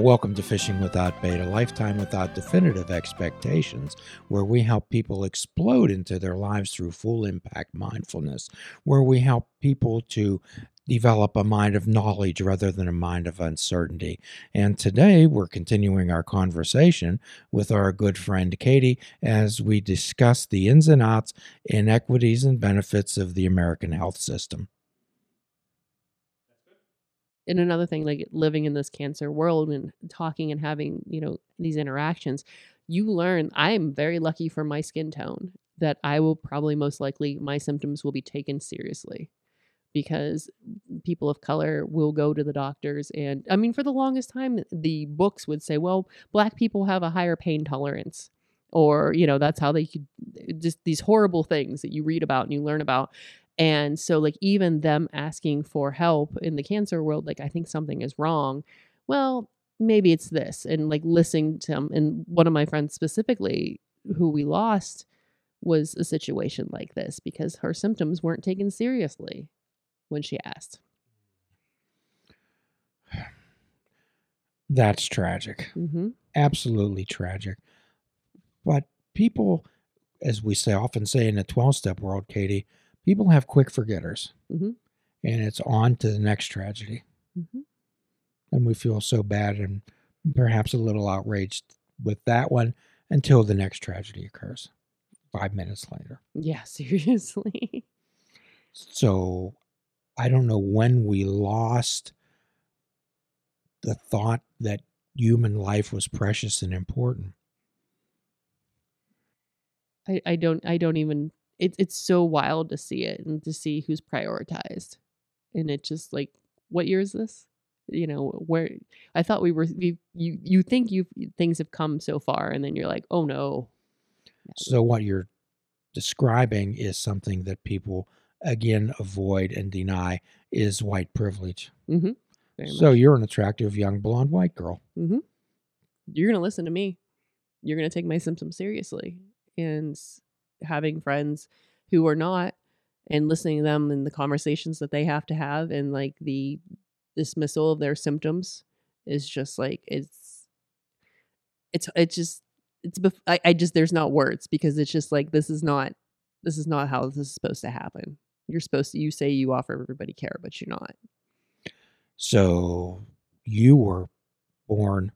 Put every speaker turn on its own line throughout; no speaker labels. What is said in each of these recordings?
welcome to Fishing Without Bait, a lifetime without definitive expectations, where we help people explode into their lives through full impact mindfulness, where we help people to develop a mind of knowledge rather than a mind of uncertainty. And today we're continuing our conversation with our good friend Katie as we discuss the ins and outs, inequities, and benefits of the American health system.
And another thing like living in this cancer world and talking and having you know these interactions you learn i'm very lucky for my skin tone that i will probably most likely my symptoms will be taken seriously because people of color will go to the doctors and i mean for the longest time the books would say well black people have a higher pain tolerance or you know that's how they could just these horrible things that you read about and you learn about and so, like, even them asking for help in the cancer world, like, I think something is wrong. Well, maybe it's this. And like listening to them, and one of my friends specifically who we lost was a situation like this because her symptoms weren't taken seriously when she asked.
That's tragic.
Mm-hmm.
Absolutely tragic. But people, as we say often say in the 12 step world, Katie, people have quick forgetters
Mhm.
and it's on to the next tragedy
Mhm.
and we feel so bad and perhaps a little outraged with that one until the next tragedy occurs five minutes later
Yeah, seriously.
so i don't know when we lost the thought that human life was precious and important
I, I don't I don't even it's it's so wild to see it and to see who's prioritized. And it just like what year is this? You know, where I thought we were we you you think you things have come so far and then you're like, "Oh no."
So what you're describing is something that people again avoid and deny is white privilege.
Mhm.
So
much.
you're an attractive young blonde white girl.
Mhm. You're going to listen to me. You're going to take my symptoms seriously. And having friends who are not and listening to them and the conversations that they have to have and like the dismissal of their symptoms is just like it's it's it's just it's bef- I, I just there's not words because it's just like this is not this is not how this is supposed to happen. You're supposed to you say you offer everybody care, but you're not.
So you were born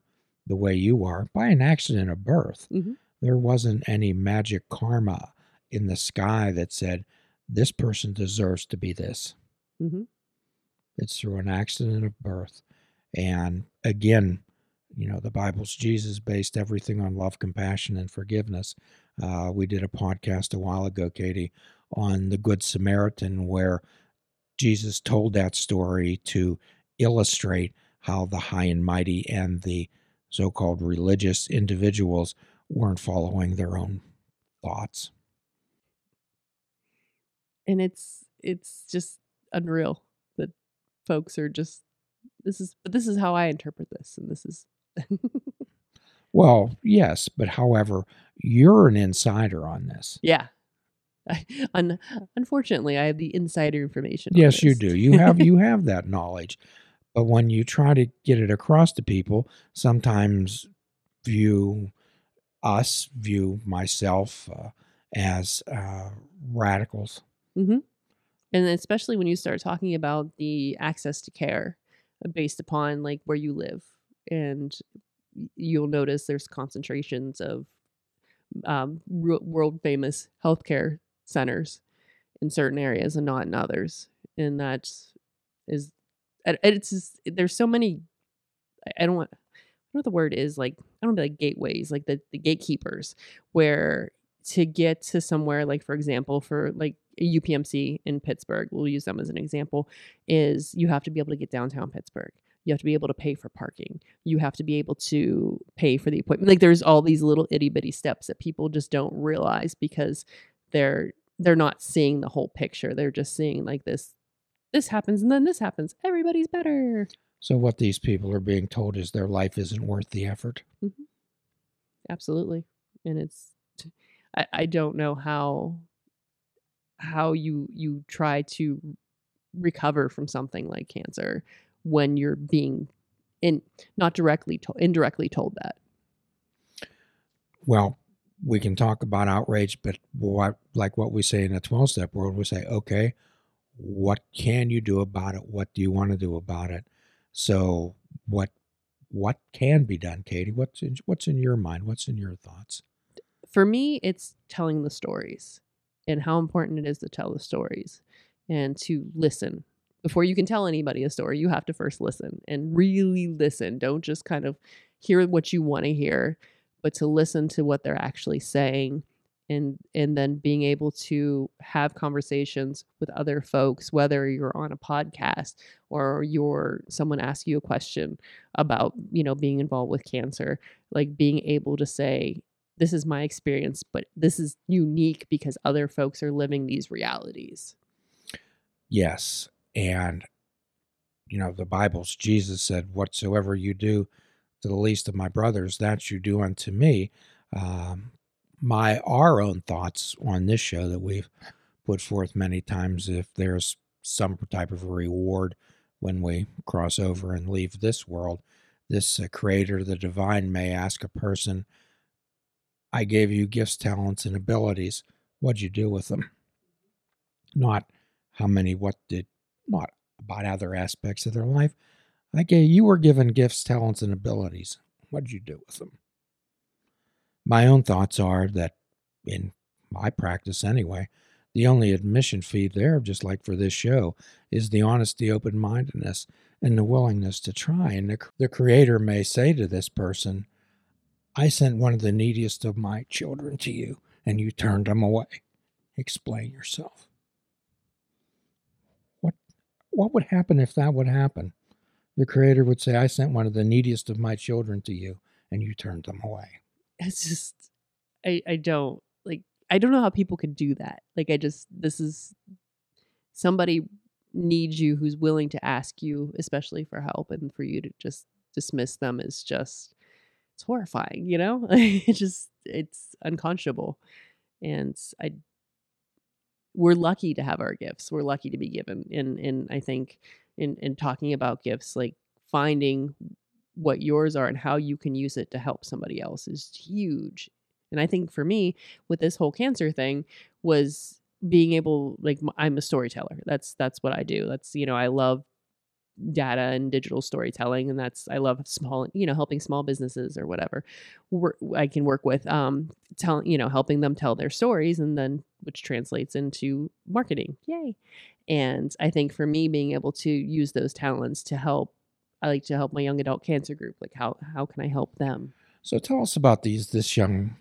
the way you are by an accident of birth.
Mhm.
There wasn't any magic karma in the sky that said this person deserves to be this.
Mm-hmm.
It's through an accident of birth. And again, you know, the Bible's Jesus based everything on love, compassion, and forgiveness. Uh, we did a podcast a while ago, Katie, on the Good Samaritan, where Jesus told that story to illustrate how the high and mighty and the so called religious individuals weren't following their own thoughts.
And it's it's just unreal that folks are just this is but this is how I interpret this and this is
Well, yes, but however, you're an insider on this.
yeah. I, un, unfortunately, I have the insider information. on
Yes, you do. You have you have that knowledge. But when you try to get it across to people, sometimes view us, view myself uh, as uh, radicals.
Mm-hmm. And especially when you start talking about the access to care uh, based upon like where you live, and you'll notice there's concentrations of um, world famous healthcare centers in certain areas and not in others, and that is it's just, there's so many. I- I don't want. I don't know what the word is like. I don't know, like gateways, like the the gatekeepers, where to get to somewhere like for example for like a UPMC in Pittsburgh, we'll use them as an example, is you have to be able to get downtown Pittsburgh. You have to be able to pay for parking. You have to be able to pay for the appointment. Like there's all these little itty bitty steps that people just don't realize because they're they're not seeing the whole picture. They're just seeing like this this happens and then this happens. Everybody's better.
So what these people are being told is their life isn't worth the effort. Mm-hmm.
Absolutely. And it's I, I don't know how how you you try to recover from something like cancer when you're being and not directly to- indirectly told that
Well, we can talk about outrage, but what, like what we say in the 12 step world, we say, okay, what can you do about it? What do you want to do about it? So, what what can be done, Katie? What's in, what's in your mind? What's in your thoughts?
For me it's telling the stories and how important it is to tell the stories and to listen. Before you can tell anybody a story you have to first listen and really listen. Don't just kind of hear what you want to hear but to listen to what they're actually saying and and then being able to have conversations with other folks whether you're on a podcast or you're someone asks you a question about you know being involved with cancer like being able to say this is my experience, but this is unique because other folks are living these realities.
Yes. And, you know, the Bible's Jesus said, Whatsoever you do to the least of my brothers, that you do unto me. Um, my our own thoughts on this show that we've put forth many times if there's some type of reward when we cross over and leave this world this uh, creator the divine may ask a person i gave you gifts talents and abilities. What'd you do with them not how many what did not about other aspects of their life. I gave you were given gifts talents and abilities. What'd you do with them my own thoughts are that in my practice anyway the only admission fee there just like for this show is the honesty open-mindedness and the willingness to try. And the, the creator may say to this person i sent one of the neediest of my children to you and you turned them away. Explain yourself. What what would happen if that would happen? The creator would say i sent one of the neediest of my children to you and you turned them away.
It's just, I, I don't like, I don't know how people could do that. Like, I just, this is somebody needs you who's willing to ask you, especially for help, and for you to just dismiss them as just, it's horrifying, you know? it just, it's unconscionable. And I, we're lucky to have our gifts. We're lucky to be given. And, and I think in, in talking about gifts, like finding what yours are and how you can use it to help somebody else is huge. And I think for me, with this whole cancer thing, was being able like I'm a storyteller. That's that's what I do. That's you know I love data and digital storytelling, and that's I love small you know helping small businesses or whatever. Work, I can work with um telling you know helping them tell their stories, and then which translates into marketing. Yay! And I think for me, being able to use those talents to help I like to help my young adult cancer group. Like how how can I help them?
so tell us about these this young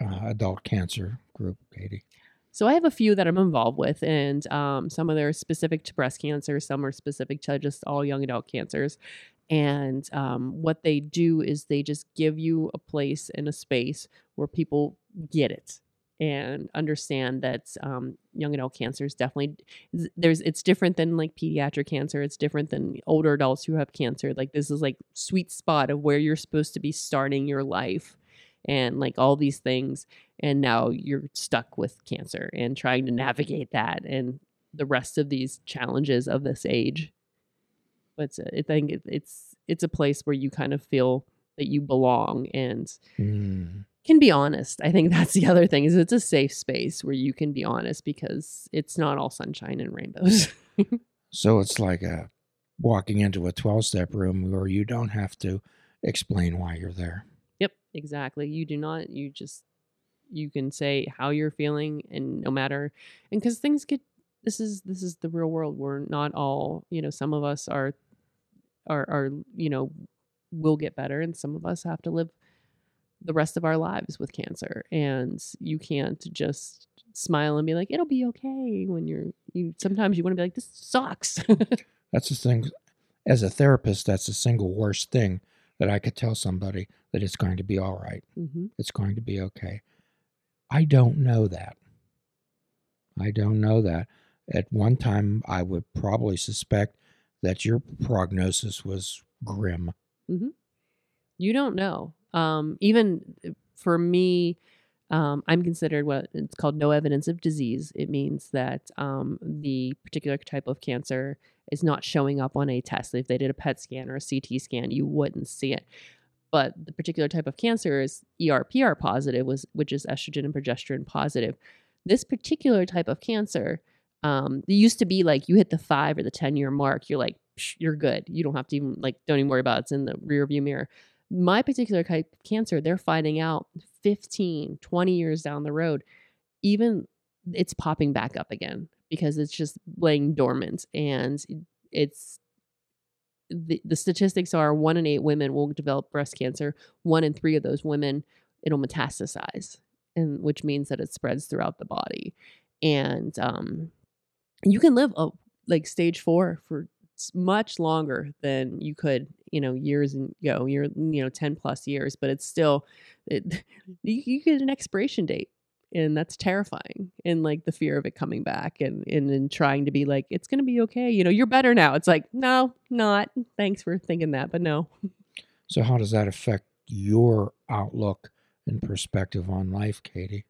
uh, adult cancer group katie
So I have a few that I'm involved with, and um, some of them are specific to breast cancer, some are specific to just all young adult cancers. And um, what they do is they just give you a place and a space where people get it and understand that um, young adult cancer is definitely there's it's different than like pediatric cancer. It's different than older adults who have cancer. Like this is like sweet spot of where you're supposed to be starting your life and like all these things and now you're stuck with cancer and trying to navigate that and the rest of these challenges of this age but i think it's it's a place where you kind of feel that you belong and
Hmm.
can be honest i think that's the other thing is it's a safe space where you can be honest because it's not all sunshine and rainbows
So it's like a walking into a 12 step room where you don't have to explain why you're there.
Yep, exactly. You do not. You just you can say how you're feeling, and no matter, and because things get. This is this is the real world. We're not all. You know, some of us are, are are you know, will get better, and some of us have to live the rest of our lives with cancer, and you can't just smile and be like it'll be okay when you're you sometimes you want to be like this sucks
That's the thing. As a therapist, that's the single worst thing that I could tell somebody that it's going to be all right.
hmm
It's going to be okay. I don't know that. I don't know that. At one time, I would probably suspect that your prognosis was grim.
you don't know. Um, even for me, um, I'm considered what it's called no evidence of disease. It means that um, the particular type of cancer is not showing up on a test. If they did a PET scan or a CT scan, you wouldn't see it. But the particular type of cancer is ERPR positive, was which is estrogen and progesterone positive. This particular type of cancer, um, it used to be like you hit the five or the ten year mark, you're like you're good. You don't have to even like don't even worry about it. it's in the rear view mirror. My particular type of cancer, they're finding out 15, 20 years down the road, even it's popping back up again because it's just laying dormant and it's the, the statistics are one in eight women will develop breast cancer. One in three of those women it'll metastasize and which means that it spreads throughout the body. And um you can live a, like stage four for much longer than you could you know years and ago you're you know 10 plus years but it's still it, you, you get an expiration date and that's terrifying and like the fear of it coming back and and, and trying to be like it's gonna be okay you know you're better now. It's like no not. Thanks for thinking that but no.
So how does that affect your outlook and perspective on life katie?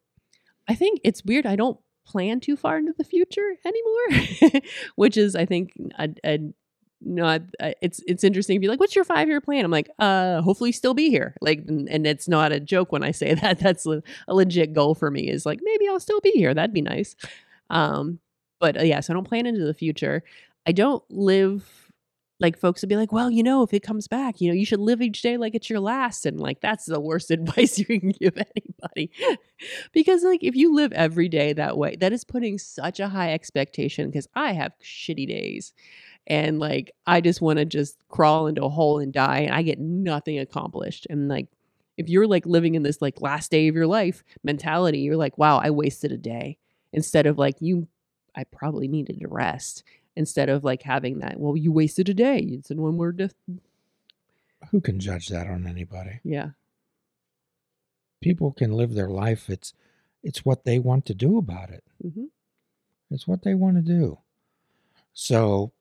I think it's weird i don't plan too far into the future anymore which is i think a, a no, it's it's interesting to be like, "What's your five year plan?" I'm like, "Uh, hopefully still be here." Like, and, and it's not a joke when I say that. That's a, a, legit goal for me. Is like maybe I'll still be here. That'd be nice. Um, but uh, yeah, so I don't plan into the future. I don't live like folks would be like, "Well, you know, if it comes back, you know, you should live each day like it's your last." And like that's the worst advice you can give anybody, because like if you live every day that way, that is putting such a high expectation. Because I have shitty days and like I just want to just crawl into a hole and die and I get nothing accomplished. And like if you're like living in this like last day of your life mentality, you're like, wow, I wasted a day. Instead of like you I probably needed to rest. Instead of like having that, well, you wasted a day. It's in one word.
Who can judge that on anybody?
Yeah.
People can live their life. It's it's what they want to do about it.
Mm-hmm.
It's what they want to do. So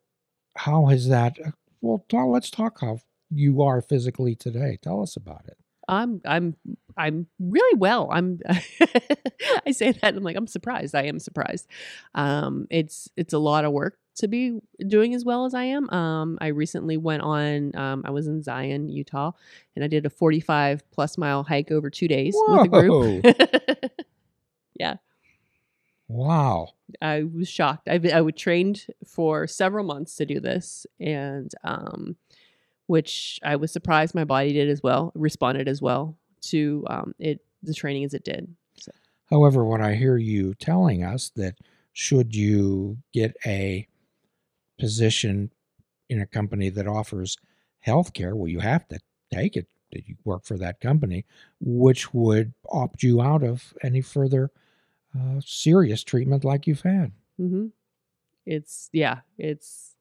how has that? Uh, well, let's talk how you are physically today. Tell us about it.
I'm I'm I'm really well. I'm I say that I'm like I'm surprised. I am surprised. Um it's it's a lot of work to be doing as well as I am. Um I recently went on um I was in Zion, Utah, and I did a 45 plus mile hike over 2 days Whoa. with a group. yeah.
Wow.
I was shocked. I I would trained for several months to do this, and um, which I was surprised my body did as well, responded as well to um, it the training as it did. So.
However, when I hear you telling us that should you get a position in a company that offers health care, well, you have to take it that you work for that company, which would opt you out of any further uh, serious treatment like you've had.
Mm-hmm. It's yeah, it's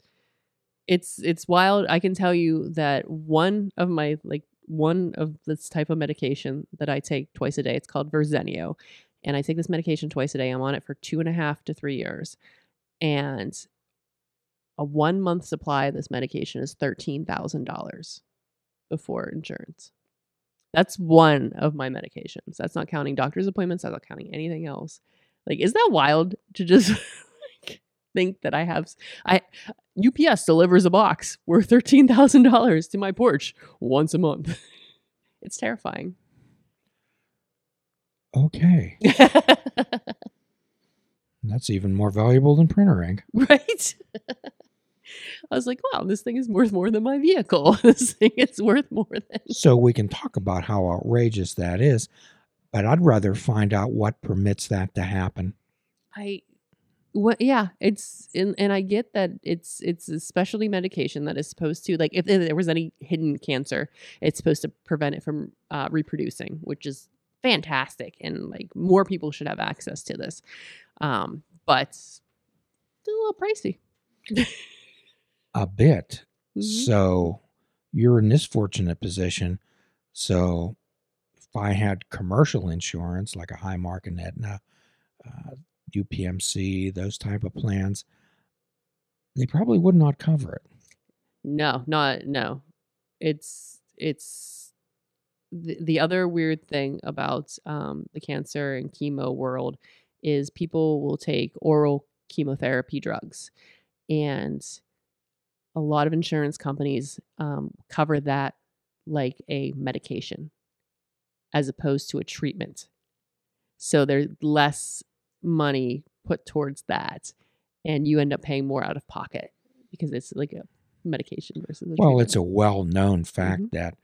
it's it's wild. I can tell you that one of my like one of this type of medication that I take twice a day. It's called Verzenio, and I take this medication twice a day. I'm on it for two and a half to three years, and a one month supply of this medication is thirteen thousand dollars before insurance. That's one of my medications. That's not counting doctor's appointments. That's not counting anything else. Like, is that wild to just like, think that I have? I UPS delivers a box worth thirteen thousand dollars to my porch once a month. it's terrifying.
Okay. That's even more valuable than printer ink.
Right? I was like, wow, this thing is worth more than my vehicle. this thing is worth more than.
So we can talk about how outrageous that is, but I'd rather find out what permits that to happen.
I, what? Yeah, it's and, and I get that it's it's a specialty medication that is supposed to like if, if there was any hidden cancer, it's supposed to prevent it from uh, reproducing, which is fantastic and like more people should have access to this. Um, but it's a little pricey.
a bit. Mm-hmm. So you're in this fortunate position. So if I had commercial insurance like a Highmark and Aetna, uh, UPMC, those type of plans, they probably would not cover it.
No, not no. It's it's the, the other weird thing about um, the cancer and chemo world is people will take oral chemotherapy drugs and a lot of insurance companies um, cover that like a medication as opposed to a treatment. So there's less money put towards that, and you end up paying more out of pocket because it's like a medication versus a
Well,
treatment.
it's a well known fact
Mhm.
that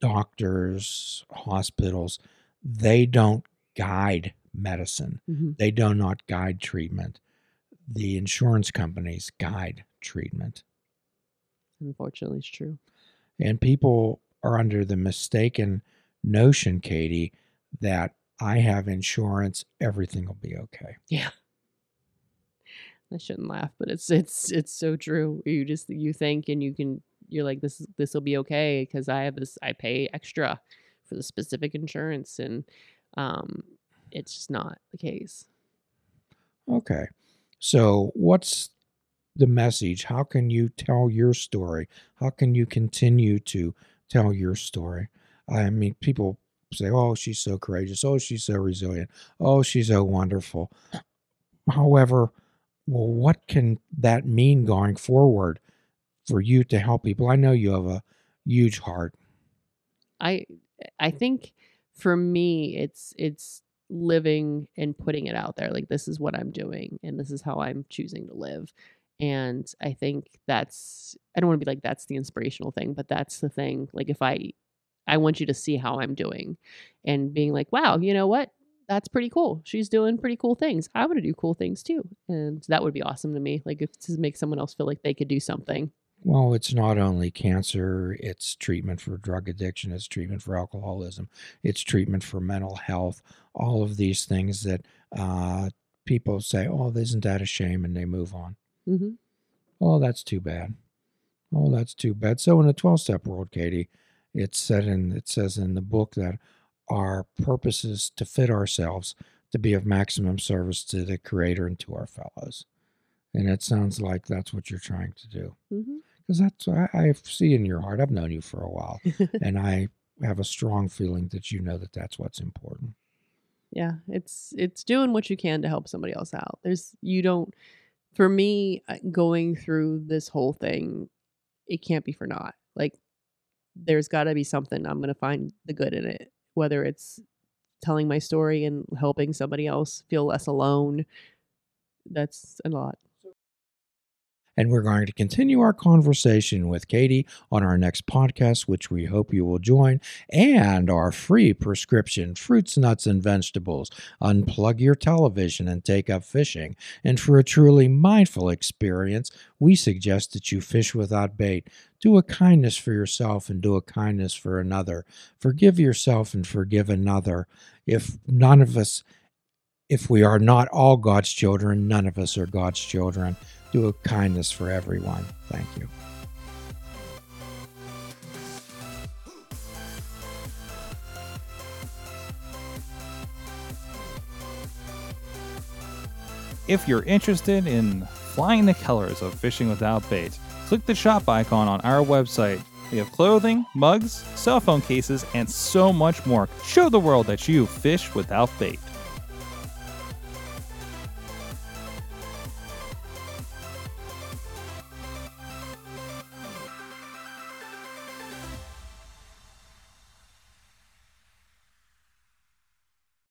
doctors, hospitals, they don't guide medicine,
Mhm.
they do not guide treatment. The insurance companies guide treatment.
Unfortunately, it's true.
And people are under the mistaken notion, Katie, that I have insurance, everything will be okay.
Yeah. I shouldn't laugh, but it's it's it's so true. You just you think and you can you're like this this will be okay because I have this I pay extra for the specific insurance and um it's just not the case.
Okay. So, what's the message? How can you tell your story? How can you continue to tell your story? I mean, people say, oh, she's so courageous. Oh, she's so resilient. Oh, she's so wonderful. However, well, what can that mean going forward for you to help people? I know you have a huge heart.
I I think for me it's it's living and putting it out there like this is what I'm doing and this is how I'm choosing to live. And I think that's I don't want to be like that's the inspirational thing, but that's the thing. Like if I I want you to see how I'm doing and being like, wow, you know what? That's pretty cool. She's doing pretty cool things. I want to do cool things too. And that would be awesome to me. Like if to make someone else feel like they could do something.
Well, it's not only cancer, it's treatment for drug addiction, it's treatment for alcoholism, it's treatment for mental health, all of these things that uh, people say, oh, isn't that a shame? And they move on.
Hmm
Oh, that's too bad. Oh, that's too bad. So in the 12 step world, Katie, it's said in it says in the book that our purpose is to fit ourselves to be of maximum service to the creator and to our fellows. And it sounds like that's what you're trying to do because that's I, I see in your heart. I've known you for a while, and I have a strong feeling that you know that that's what's important.
yeah it's it's doing what you can to help somebody else out there's you don't for me uh, going through this whole thing it can't be for naught like there's got to be something i'm going to find the good in it whether it's telling my story and helping somebody else feel less alone that's a lot
And we're going to continue our conversation with Katie on our next podcast, which we hope you will join, and our free prescription fruits, nuts, and vegetables. Unplug your television and take up fishing. And for a truly mindful experience, we suggest that you fish without bait. Do a kindness for yourself and do a kindness for another. Forgive yourself and forgive another. If none of us, if we are not all God's children, none of us are God's children do a kindness for everyone. Thank you.
If you're interested in flying the colors of fishing without bait, click the shop icon on our website. We have clothing, mugs, cell phone cases, and so much more. Show the world that you fish without bait.